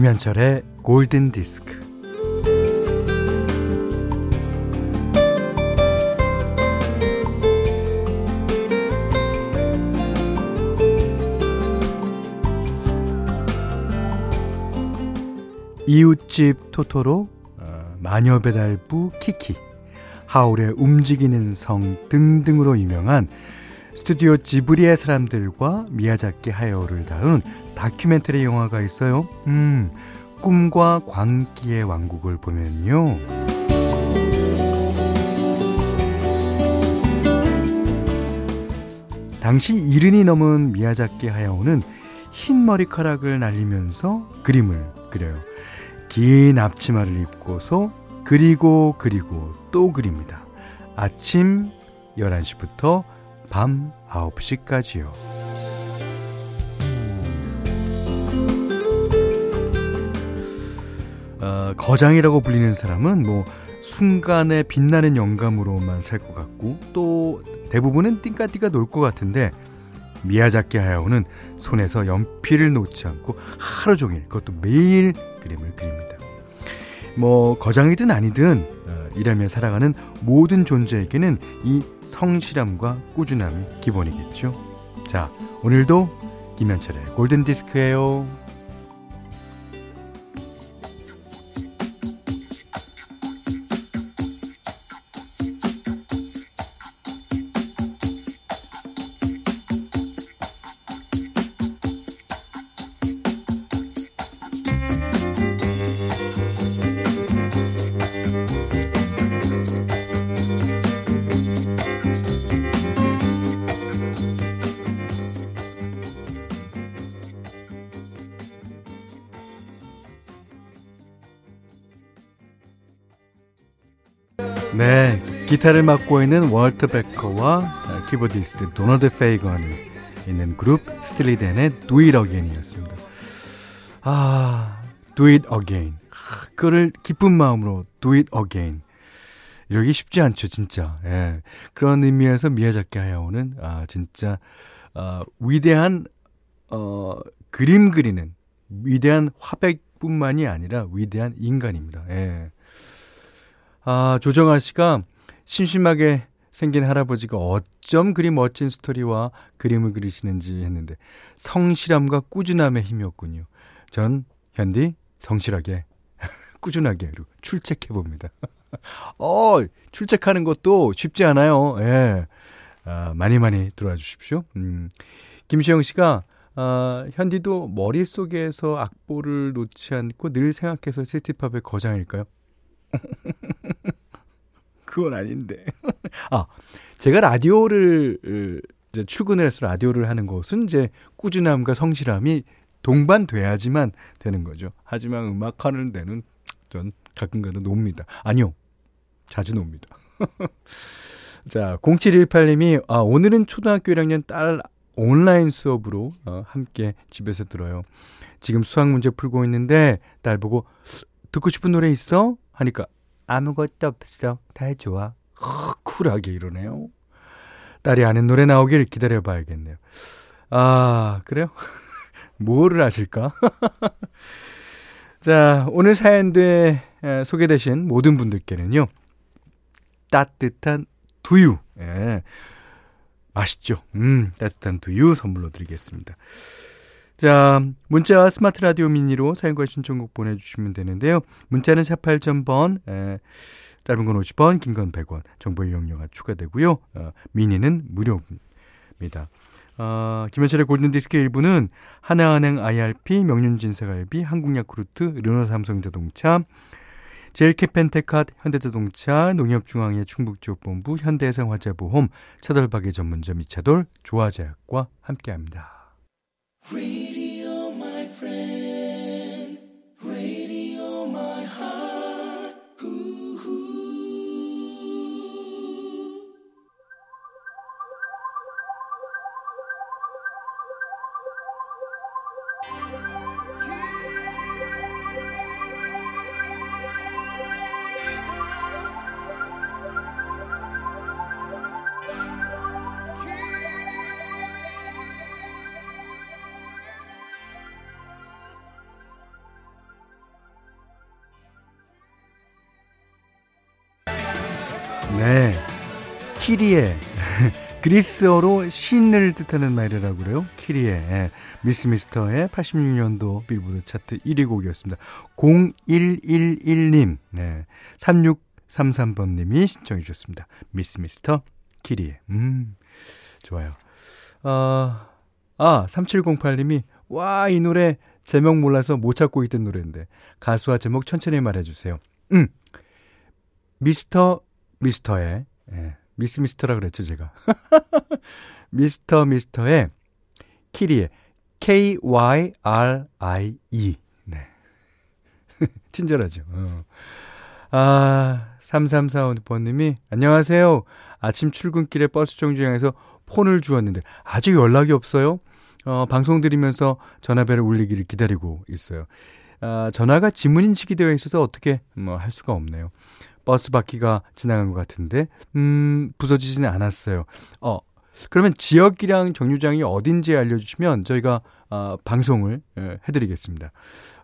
김현철의 골든 디스크. 이웃집 토토로, 어, 마녀 배달부 키키, 하울의 움직이는 성 등등으로 유명한 스튜디오 지브리의 사람들과 미야자키 하야오를 다룬 다큐멘터리 영화가 있어요. 음, 꿈과 광기의 왕국을 보면요. 당시 이른이 넘은 미야자키 하야오는 흰 머리카락을 날리면서 그림을 그려요. 긴 앞치마를 입고서 그리고 그리고 또 그립니다. 아침 11시부터 밤 9시까지요. 어, 거장이라고 불리는 사람은 뭐 순간에 빛나는 영감으로만 살 것 같고 또 대부분은 띵까띵까 놀 것 같은데 미야자키 하야오는 손에서 연필을 놓지 않고 하루 종일 그것도 매일 그림을 그립니다. 뭐 거장이든 아니든 어, 일하며 살아가는 모든 존재에게는 이 성실함과 꾸준함이 기본이겠죠. 자, 오늘도 김현철의 골든 디스크예요. 네, 기타를 맡고 있는 월터 베커와 키보디스트 도널드 페이건이 있는 그룹 스틸리 댄의 Do It Again이었습니다. 아, Do It Again. 그거를 기쁜 마음으로 Do It Again. 이러기 쉽지 않죠, 진짜. 예. 그런 의미에서 미야자키 하야오는 아, 진짜 어, 위대한 어, 그림 그리는 위대한 화백뿐만이 아니라 위대한 인간입니다. 예. 아, 조정아 씨가 심심하게 생긴 할아버지가 어쩜 그리 멋진 스토리와 그림을 그리시는지 했는데 성실함과 꾸준함의 힘이었군요. 전 현디 성실하게 꾸준하게 출첵해 봅니다. 어, 출첵하는 것도 쉽지 않아요. 예. 아, 많이 많이 들어와 주십시오. 음. 김시영 씨가 아, 현디도 머릿속에서 악보를 놓지 않고 늘 생각해서 시티팝의 거장일까요? 그건 아닌데. 아, 제가 라디오를 이제 출근을 해서 라디오를 하는 것은 이제 꾸준함과 성실함이 동반돼야지만 되는 거죠. 하지만 음악하는 데는 전 가끔가다 놉니다. 아니요. 자주 놉니다. 자, 0718님이 아, 오늘은 초등학교 1학년 딸 온라인 수업으로 어, 함께 집에서 들어요. 지금 수학 문제 풀고 있는데 딸 보고 듣고 싶은 노래 있어? 하니까 아무것도 없어. 다 좋아. 허, 쿨하게 이러네요. 딸이 아는 노래 나오길 기다려봐야겠네요. 아, 그래요? 뭐를 아실까? 자, 오늘 사연대 소개되신 모든 분들께는요, 따뜻한 두유, 예, 맛있죠? 음, 따뜻한 두유 선물로 드리겠습니다. 자, 문자와 스마트 라디오 미니로 사용과 신청곡 보내주시면 되는데요. 문자는 샵 8000번, 에, 짧은 건 50원, 긴 건 100원, 정보 이용료가 추가되고요. 어, 미니는 무료입니다. 어, 김현철의 골든디스크 일부는 하나은행 IRP, 명륜진사갈비, 한국야쿠르트, 르노삼성자동차, 제일캐펜테캇, 현대자동차, 농협중앙회 충북지역본부, 현대해상화재보험, 차돌박이 전문점 이차돌, 조화제약과 함께합니다. Radio, my friend. Radio, my heart. 키리에. 그리스어로 신을 뜻하는 말이라고 그래요. 키리에. 예. 미스 미스터의 86년도 빌보드 차트 1위 곡이었습니다. 0111님. 네. 3633번님이 신청해 주셨습니다. 미스 미스터 키리에. 음. 좋아요. 어, 아, 3708님이 와, 이 노래 제목 몰라서 못 찾고 있던 노래인데 가수와 제목 천천히 말해 주세요. 음, 미스터 미스터의 예, 미스 미스터라 그랬죠 제가. 미스터 미스터의 키리의 K Y R I E. 네. 친절하죠. 어. 아, 3345번님이 안녕하세요. 아침 출근길에 버스 정류장에서 폰을 주었는데 아직 연락이 없어요. 어, 방송 들으면서 전화벨을 울리기를 기다리고 있어요. 아, 전화가 지문 인식이 되어 있어서 어떻게 뭐 할 수가 없네요. 버스 바퀴가 지나간 것 같은데 음, 부서지지는 않았어요. 어, 그러면 지역이랑 정류장이 어딘지 알려주시면 저희가 어, 방송을 예, 해드리겠습니다.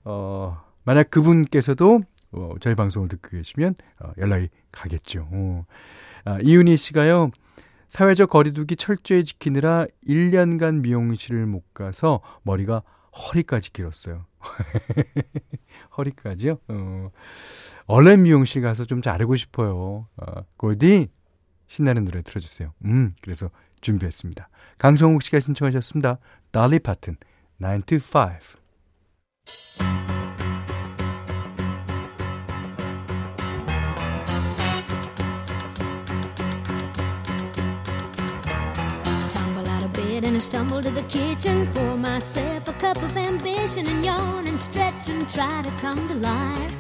어, 만약 그분께서도 어, 저희 방송을 듣고 계시면 어, 연락이 가겠죠. 어. 아, 이윤희 씨가요. 사회적 거리두기 철저히 지키느라 1년간 미용실을 못 가서 머리가 허리까지 길었어요. 허리까지요? 어. 얼른 미용실 가서 좀 자르고 싶어요. 어, 골디 신나는 노래 틀어주세요. 음, 그래서 준비했습니다. 강성욱 씨가 신청하셨습니다. 달리 파튼 9 to 5. and I stumble to the kitchen, pour myself a cup of ambition and yawn and stretch and try to come to life.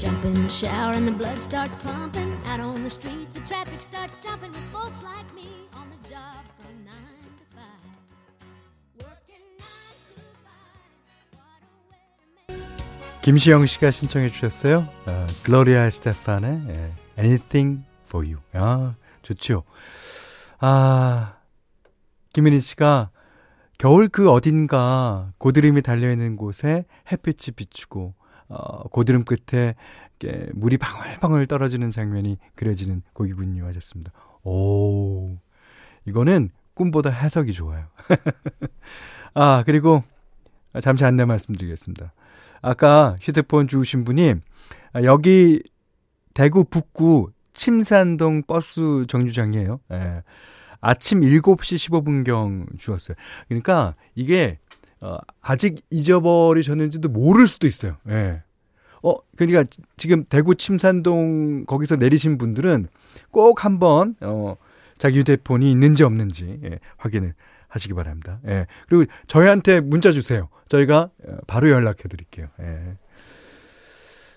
Jump in the shower and the blood starts pumping. Out on the streets, the traffic starts jumping with folks like me on the job from nine to five. Working nine to five. What a way to make. 김시영 씨가 신청해 주셨어요. 어, 글로리아 스테판의 Anything for You. 아, 좋죠. 아, 김민희 씨가 겨울 그 어딘가 고드름이 달려있는 곳에 햇빛이 비추고, 어, 고드름 끝에 이렇게 물이 방울방울 떨어지는 장면이 그려지는 곡이군요 하셨습니다. 오, 이거는 꿈보다 해석이 좋아요. 아, 그리고 잠시 안내 말씀드리겠습니다. 아까 휴대폰 주신 분이 아, 여기 대구 북구 침산동 버스 정류장이에요. 예. 아침 7시 15분경 주었어요. 그러니까 이게 어, 아직 잊어버리셨는지도 모를 수도 있어요. 예. 어, 그러니까 지금 대구 침산동 거기서 내리신 분들은 꼭 한번 어, 자기 휴대폰이 있는지 없는지 예, 확인을 하시기 바랍니다. 예. 그리고 저희한테 문자 주세요. 저희가 어, 바로 연락해 드릴게요. 예.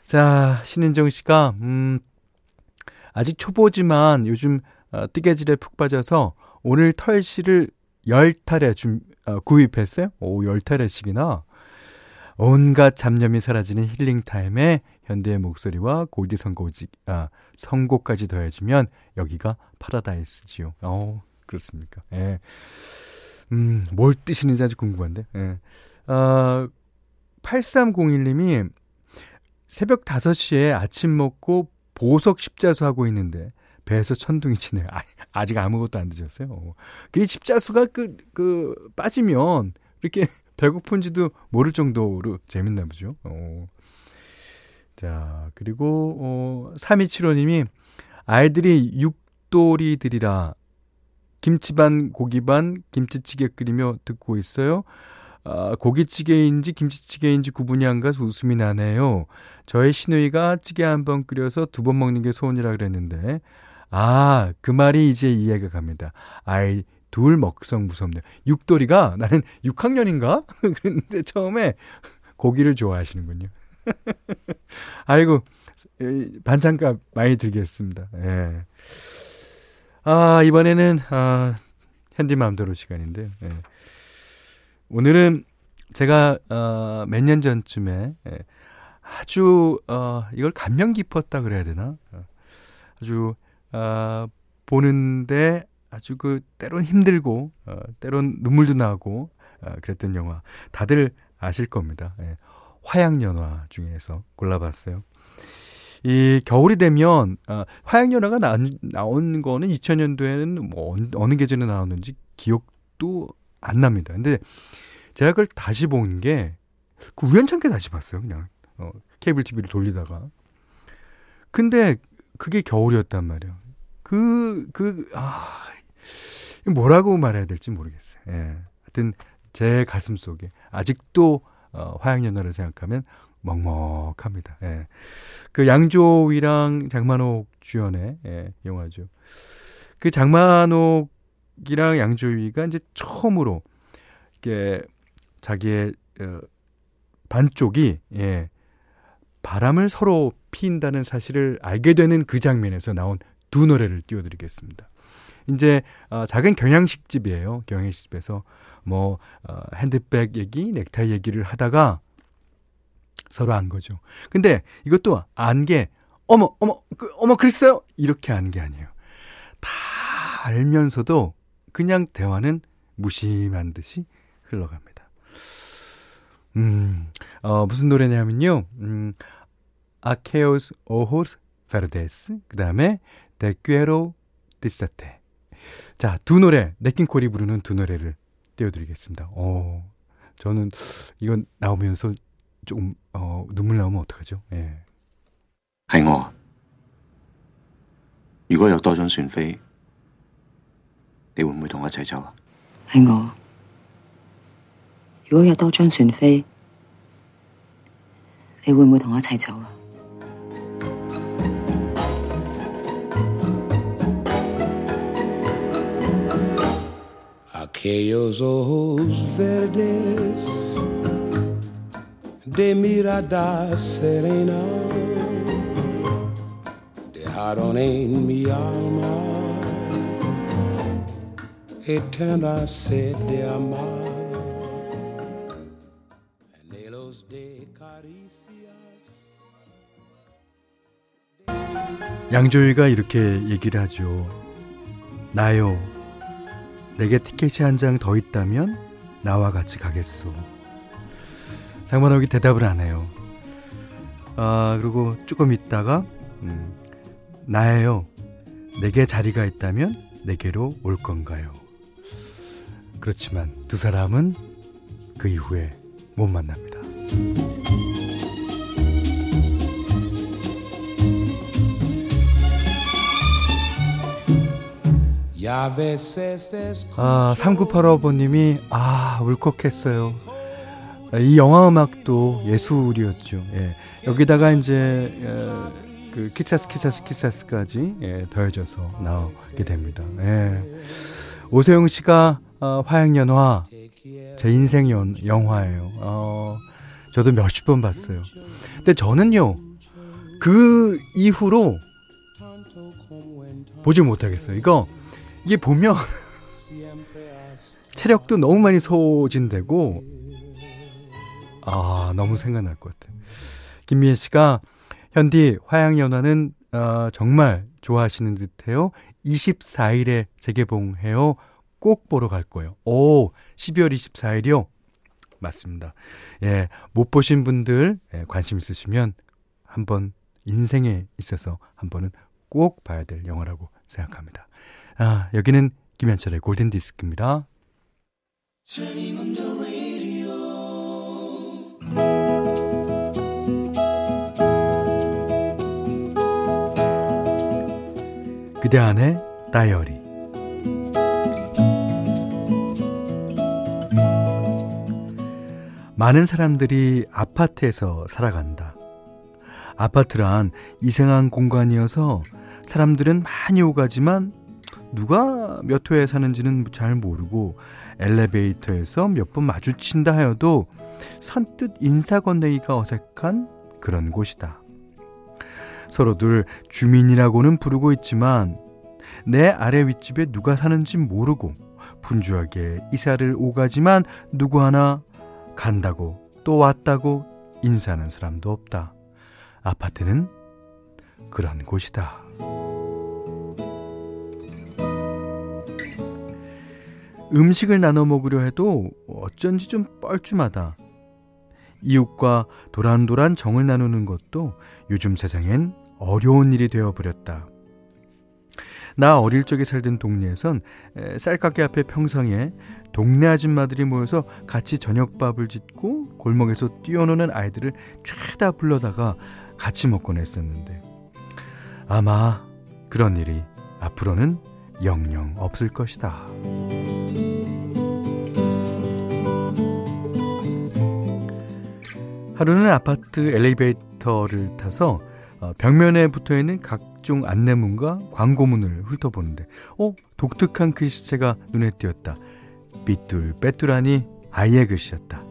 자, 신은정 씨가 음 아직 초보지만 요즘 어, 뜨개질에 푹 빠져서 오늘 털실을 열 탈에 좀 어, 구입했어요. 오, 열 탈의씩이나 온갖 잡념이 사라지는 힐링 타임에 현대의 목소리와 골디 선곡지 아, 선곡까지 더해지면 여기가 파라다이스지요. 어, 그렇습니까? 예. 음, 뭘 뜻이는지 아주 궁금한데. 예. 아, 8301님이 새벽 5시에 아침 먹고 보석 십자수 하고 있는데 배에서 천둥이 치네요. 아, 직 아무것도 안 드셨어요. 그 십자수가 그, 그, 빠지면 이렇게 배고픈지도 모를 정도로 재밌나 보죠. 어. 자, 그리고, 어, 3275님이 아이들이 육돌이들이라 김치 반, 고기 반, 김치찌개 끓이며 듣고 있어요. 아, 고기찌개인지 김치찌개인지 구분이 안 가서 웃음이 나네요. 저의 시누이가 찌개 한 번 끓여서 두 번 먹는 게 소원이라 그랬는데, 아, 그 말이 이제 이해가 갑니다. 아이, 둘 먹성 무섭네. 육돌이가 나는 6학년인가? 그랬는데 처음에 고기를 좋아하시는군요. 아이고, 반찬값 많이 들겠습니다. 예. 아, 이번에는, 아, 현디맘대로 시간인데요. 예. 오늘은 제가, 어, 몇 년 전쯤에, 예, 아주, 어, 이걸 감명 깊었다 그래야 되나? 어, 아주, 어, 보는데 아주 그, 때론 힘들고, 어, 때론 눈물도 나고, 어, 그랬던 영화. 다들 아실 겁니다. 예, 화양연화 중에서 골라봤어요. 이 겨울이 되면 아, 화양연화가 나, 나온 거는 2000년도에는 뭐 어느 계절에 나왔는지 기억도 안 납니다. 근데 제가 그걸 다시 본 게 그 우연찮게 다시 봤어요. 그냥 어, 케이블 TV를 돌리다가. 근데 그게 겨울이었단 말이에요. 그, 그, 아, 뭐라고 말해야 될지 모르겠어요. 예. 하여튼 제 가슴 속에 아직도 어, 화양연화를 생각하면 먹먹합니다. 예. 그 양조위랑 장만옥 주연의 예, 영화죠. 그 장만옥 이랑 양조위가 이제 처음으로 이게 자기의 어, 반쪽이 예, 바람을 서로 피인다는 사실을 알게 되는 그 장면에서 나온 두 노래를 띄워드리겠습니다. 이제 어, 작은 경양식 집이에요. 경양식 집에서 뭐 어, 핸드백 얘기, 넥타이 얘기를 하다가 서로 안 거죠. 근데 이것도 안 게 어머 어머 그, 어머 그랬어요 이렇게 안게 아니에요. 다 알면서도 그냥 대화는 무심한 듯이 흘러갑니다. 음, 어, 무슨 노래냐면요. 음, 아케오스 오호스 페르데스 그 다음에 데퀴에로 디사테 자, 두 노래, 네킹콜이 부르는 두 노래를 띄워드리겠습니다. 어, 저는 이건 나오면서 조금, 어, 눈물 나오면 어떡하죠? 예. 係我。如果有多張船飛， 你會唔會同我一齊走啊？係我。如果有多張船飛，你會唔會同我一齊走啊？Aquellos ojos verdes de mirada serena dejaron en mi alma eterna sed de amar. Anhelos de caricias. 양조위가 이렇게 얘기를 하죠. 나요. 내게 티켓이 한 장 더 있다면 나와 같이 가겠소. 장만옥이 대답을 안 해요. 아, 그리고 조금 있다가, 음, 나예요. 내게 자리가 있다면 내게로 올 건가요? 그렇지만 두 사람은 그 이후에 못 만납니다. 아, 3985번님이, 아, 울컥했어요. 이 영화 음악도 예술이었죠. 예. 여기다가 이제, 어, 그, Quizás, Quizás, Quizás까지, 예, 더해져서 나오게 됩니다. 예. 오세영 씨가, 어, 화양연화, 제 인생 연, 영화예요. 어, 저도 몇십 번 봤어요. 근데 저는요, 그 이후로 보지 못하겠어요. 이거, 이게 보면 체력도 너무 많이 소진되고 아 너무 생각날 것 같아. 김미애 씨가 현디 화양연화는 어, 정말 좋아하시는 듯해요. 24일에 재개봉해요. 꼭 보러 갈 거예요. 오 12월 24일이요. 맞습니다. 예, 못 보신 분들 예, 관심 있으시면 한번 인생에 있어서 한 번은 꼭 봐야 될 영화라고 생각합니다. 아, 여기는 김현철의 골든 디스크입니다. 그대 안에 다이어리 많은 사람들이 아파트에서 살아간다. 아파트란 이상한 공간이어서 사람들은 많이 오가지만 누가 몇 호에 사는지는 잘 모르고 엘리베이터에서 몇 번 마주친다 하여도 선뜻 인사 건네기가 어색한 그런 곳이다. 서로들 주민이라고는 부르고 있지만 내 아래 윗집에 누가 사는지 모르고 분주하게 이사를 오가지만 누구 하나 간다고 또 왔다고 인사하는 사람도 없다. 아파트는 그런 곳이다. 음식을 나눠 먹으려 해도 어쩐지 좀 뻘쭘하다. 이웃과 도란도란 정을 나누는 것도 요즘 세상엔 어려운 일이 되어버렸다. 나 어릴 적에 살던 동네에선 쌀가게 앞에 평상에 동네 아줌마들이 모여서 같이 저녁밥을 짓고 골목에서 뛰어노는 아이들을 죄다 불러다가 같이 먹곤 했었는데 아마 그런 일이 앞으로는 영영 없을 것이다. 하루는 아파트 엘리베이터를 타서 어, 벽면에 붙어 있는 각 종 안내문과 광고문을 훑어보는데, 어, 독특한 글씨체가 눈에 띄었다. 삐뚤빼뚤하니 아이의 글씨였다.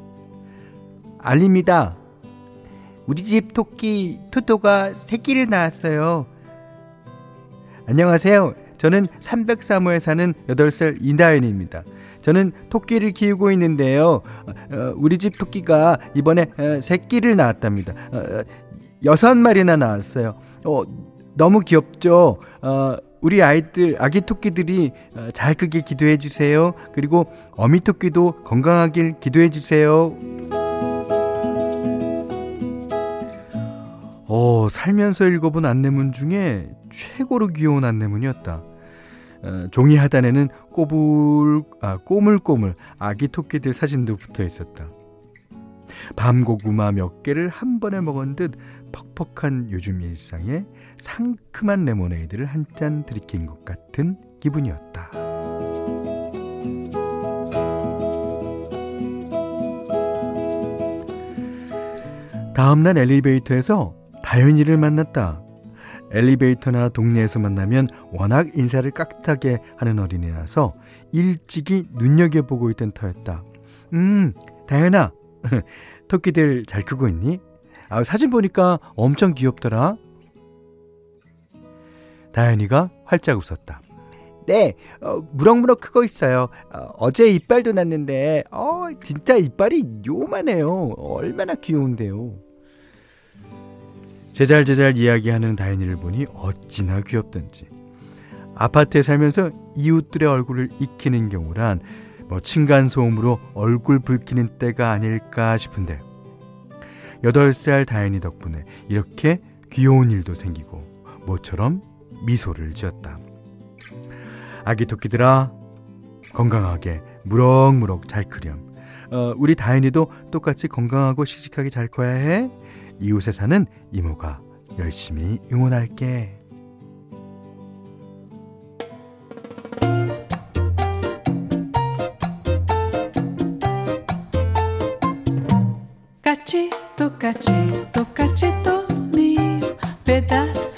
알립니다. 우리 집 토끼 토토가 새끼를 낳았어요. 안녕하세요. 저는 303호에 사는 8살 이다연입니다. 저는 토끼를 키우고 있는데요. 어, 우리 집 토끼가 이번에 어, 새끼를 낳았답니다. 어, 여섯 마리나 낳았어요. 어, 너무 귀엽죠? 어, 우리 아이들, 아기 토끼들이 어, 잘 크게 기도해 주세요. 그리고 어미 토끼도 건강하길 기도해 주세요. 어, 살면서 읽어본 안내문 중에 최고로 귀여운 안내문이었다. 어, 종이 하단에는 꼬불, 아, 꼬물꼬물 아기 토끼들 사진도 붙어 있었다. 밤 고구마 몇 개를 한 번에 먹은 듯 퍽퍽한 요즘 일상에 상큼한 레모네이드를 한 잔 들이킨 것 같은 기분이었다. 다음날 엘리베이터에서 다현이를 만났다. 엘리베이터나 동네에서 만나면 워낙 인사를 깍듯하게 하는 어린이라서 일찍이 눈여겨보고 있던 터였다. 음, 다현아. 토끼들 잘 크고 있니? 아, 사진 보니까 엄청 귀엽더라. 다현이가 활짝 웃었다. 네, 어, 무럭무럭 크고 있어요. 어, 제 이빨도 났는데, 어, 진짜 이빨이 요만해요. 얼마나 귀여운데요. 제잘제잘 이야기하는 다현이를 보니 어찌나 귀엽던지. 아파트에 살면서 이웃들의 얼굴을 익히는 경우란 뭐 층간소음으로 얼굴 붉히는 때가 아닐까 싶은데 8살 다현이 덕분에 이렇게 귀여운 일도 생기고 모처럼 미소를 지었다. 아기 토끼들아 건강하게 무럭무럭 잘 크렴. 어, 우리 다현이도 똑같이 건강하고 씩씩하게 잘 커야 해. 이웃에 사는 이모가 열심히 응원할게. cachito, cachito mío, pedazo de cielo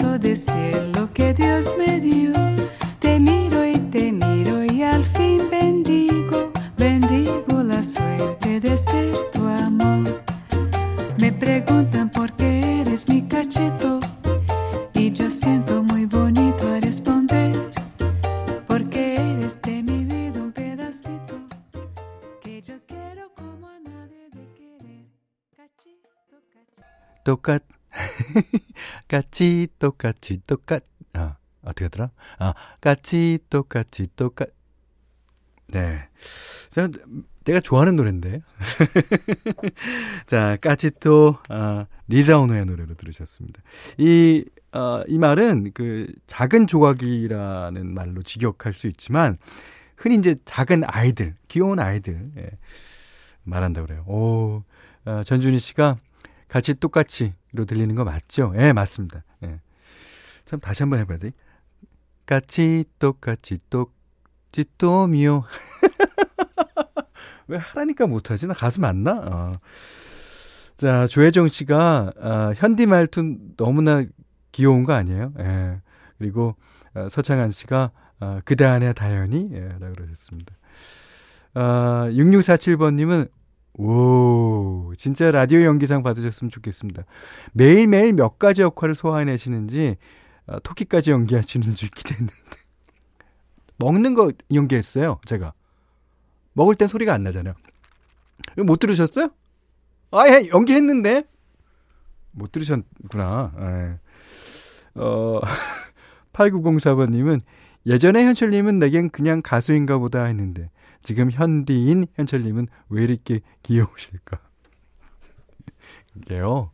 같이 똑같이 똑같 아 어떻게 하더라? 아 같이 똑같이 똑같 네. 제가 내가 좋아하는 노래인데. 자, 까치토 아, 리자 오노의 노래로 들으셨습니다. 이 어, 이 말은 그 작은 조각이라는 말로 직역할 수 있지만 흔히 이제 작은 아이들, 귀여운 아이들 예, 말한다 그래요. 오, 어, 전준희 씨가 같이 똑같이 로 들리는 거 맞죠? 예, 맞습니다. 예. 참 다시 한번 해봐야 돼. 같이 똑같이 똑지 또미요. 왜 하라니까 못하지? 나 가수 맞나? 어. 자, 조혜정 씨가, 어, 현디 말투 너무나 귀여운 거 아니에요? 예. 그리고, 어, 서창한 씨가, 어, 그대 안에 다현이, 예, 라고 그러셨습니다. 어, 6647번님은, 오, 진짜 라디오 연기상 받으셨으면 좋겠습니다. 매일매일 몇 가지 역할을 소화해내시는지, 어, 토끼까지 연기하시는 줄 기대했는데. 먹는 거 연기했어요, 제가. 먹을 땐 소리가 안 나잖아요. 못 들으셨어요? 아, 예, 연기했는데? 못 들으셨구나. 예. 어, 8904번님은 예전에 현철님은 내겐 그냥 가수인가 보다 했는데 지금 현디인 현철님은 왜 이렇게 귀여우실까? 이게요.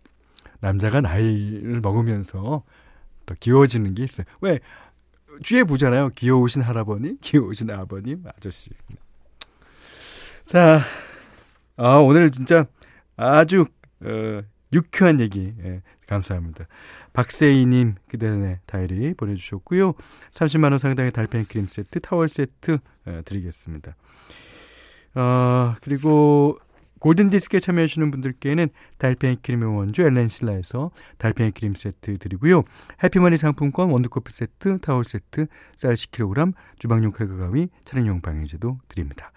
남자가 나이를 먹으면서 더 귀여워지는 게 있어요. 왜? 주위에 보잖아요. 귀여우신 할아버님, 귀여우신 아버님, 아저씨. 자, 아, 오늘 진짜 아주, 어, 유쾌한 얘기, 예, 감사합니다. 박세희님, 그대의 다이어리 보내주셨고요. 30만 원 상당의 달팽이 크림 세트, 타월 세트 예, 드리겠습니다. 어, 그리고 골든디스크에 참여해주시는 분들께는 달팽이 크림의 원조 엘렌실라에서 달팽이 크림 세트 드리고요. 해피머니 상품권 원두커피 세트, 타월 세트, 쌀 10kg, 주방용 칼과 가위, 차량용 방향제도 드립니다.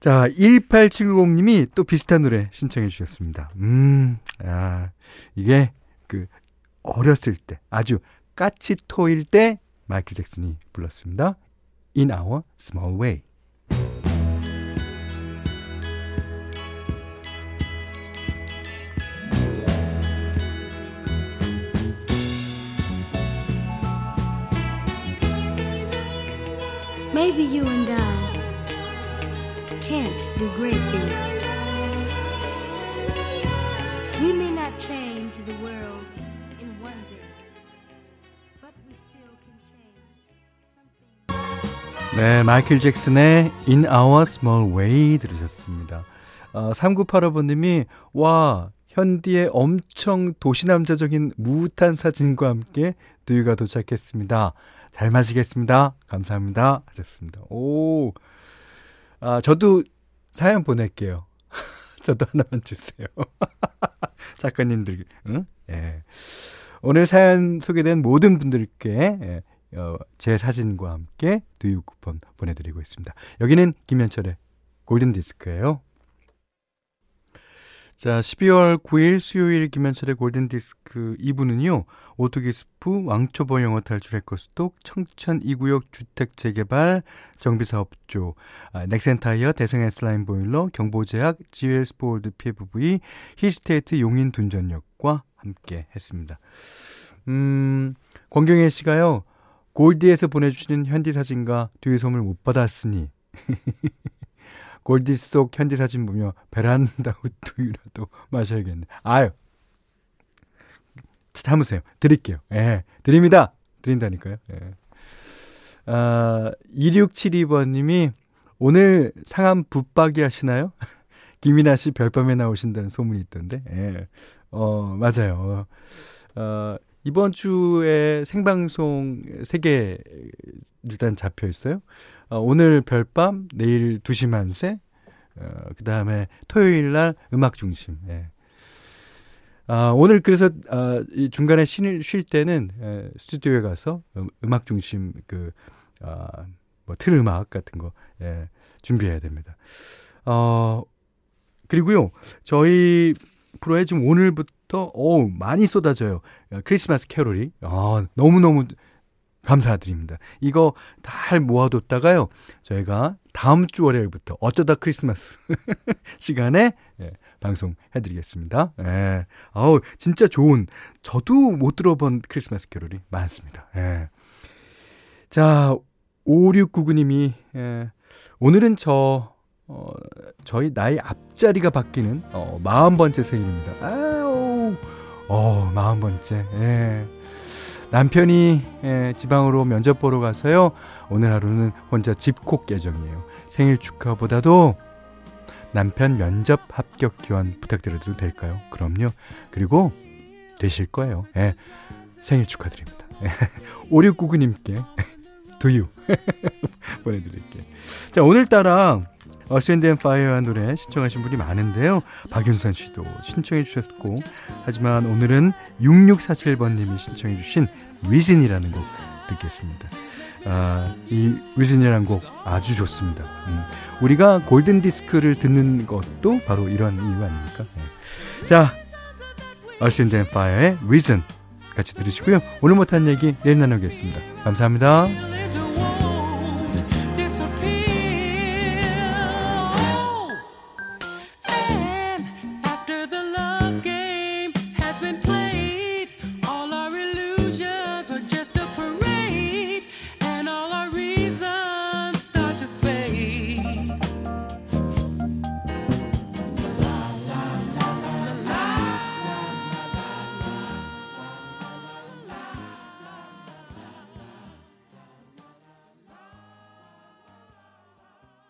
자, 1870님이 또 비슷한 노래 신청해 주셨습니다. 음, 아, 이게 그 어렸을 때 아주 까치토일 때 마이클 잭슨이 불렀습니다. In Our Small Way. Maybe you and I can't do great things. We may not change the world 네, 마이클 잭슨의 In Our Small Way 들으셨습니다. 어, 3985번님이, 와, 현디의 엄청 도시남자적인 무탄 사진과 함께 두유가 도착했습니다. 잘 마시겠습니다. 감사합니다. 하셨습니다. 오. 아, 저도 사연 보낼게요. 저도 하나만 주세요. 작가님들, 응? 예. 오늘 사연 소개된 모든 분들께, 예, 어, 제 사진과 함께 두유 쿠폰 보내드리고 있습니다. 여기는 김현철의 골든디스크예요 자, 12월 9일 수요일 김현철의 골든디스크 2부는요, 오뚜기스프, 왕초보 영어 탈출 해커스톡, 청천 2구역 주택 재개발, 정비사업조합, 넥센타이어, 대성 S라인 보일러, 경보제약, GL스포드 PFV, 힐스테이트 용인 둔전역과 함께 했습니다. 음, 권경혜 씨가요, 골디에서 보내주시는 현디 사진과 뒤에 선물 못 받았으니. 골디 속 현디 사진 보며 베란다 우유라도 마셔야겠네. 아유. 참으세요. 드릴게요. 예. 드립니다. 드린다니까요. 예. 아, 2672번님이 오늘 상암 붙박이 하시나요? 김이나 씨 별밤에 나오신다는 소문이 있던데. 예. 어, 맞아요. 어, 이번 주에 생방송 3개 일단 잡혀 있어요. 어, 오늘 별밤, 내일 2시 만세, 어, 그 다음에 토요일 날 음악 중심. 예. 아, 오늘 그래서 아, 이 중간에 쉴, 쉴 때는 에, 스튜디오에 가서 음, 악 중심 그 아, 뭐 틀 음악 같은 거 예, 준비해야 됩니다. 어 그리고요 저희 프로에 지금 오늘부터 오 많이 쏟아져요 크리스마스 캐롤이 아 너무 너무 감사드립니다. 이거 잘 모아뒀다가요, 저희가 다음 주 월요일부터 어쩌다 크리스마스 시간에 예, 방송해드리겠습니다. 예. 아우, 진짜 좋은, 저도 못 들어본 크리스마스 캐롤이 많습니다. 예. 자, 5699님이, 예, 오늘은 저, 어, 저희 나이 앞자리가 바뀌는, 어, 40번째 생일입니다. 아우, 어, 40번째, 예. 남편이 예, 지방으로 면접 보러 가서요. 오늘 하루는 혼자 집콕 예정이에요. 생일 축하보다도 남편 면접 합격 기원 부탁드려도 될까요? 그럼요. 그리고 되실 거예요. 예, 생일 축하드립니다. 예, 5699님께 두유 보내드릴게요. 자, 오늘따라 어스앤드 파이어한 노래 신청하신 분이 많은데요. 박윤선 씨도 신청해 주셨고 하지만 오늘은 6647번님이 신청해 주신 Reason이라는 곡 듣겠습니다. 아, 이 Reason이라는 곡 아주 좋습니다. 음, 우리가 골든 디스크를 듣는 것도 바로 이런 이유 아닙니까? 네. 자, 어스앤드 파이어의 Reason 같이 들으시고요. 오늘 못한 얘기 내일 나누겠습니다. 감사합니다.